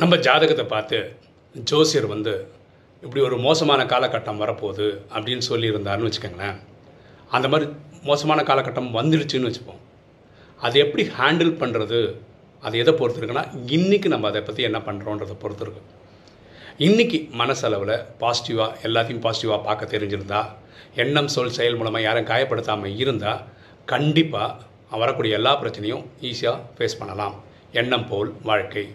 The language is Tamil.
நம்ம ஜாதகத்தை பார்த்து ஜோசியர் வந்து இப்படி ஒரு மோசமான காலகட்டம் வரப்போகுது அப்படின்னு சொல்லியிருந்தாருன்னு வச்சுக்கோங்களேன். அந்த மாதிரி மோசமான காலகட்டம் வந்துடுச்சுன்னு வச்சுப்போம். அது எப்படி ஹேண்டில் பண்ணுறது அது எதை பொறுத்து இருக்குன்னா இன்றைக்கி நம்ம அதை பற்றி என்ன பண்ணுறோன்றதை பொறுத்து இருக்கு. இன்றைக்கி மனசளவில் பாசிட்டிவாக எல்லாத்தையும் பாசிட்டிவாக பார்க்க தெரிஞ்சிருந்தா எண்ணம் சொல் செயல் மூலமாக யாரும் காயப்படுத்தாமல் இருந்தால் கண்டிப்பாக வரக்கூடிய எல்லா பிரச்சனையும் ஈஸியாக ஃபேஸ் பண்ணலாம். எண்ணம் போல் வாழ்க்கை.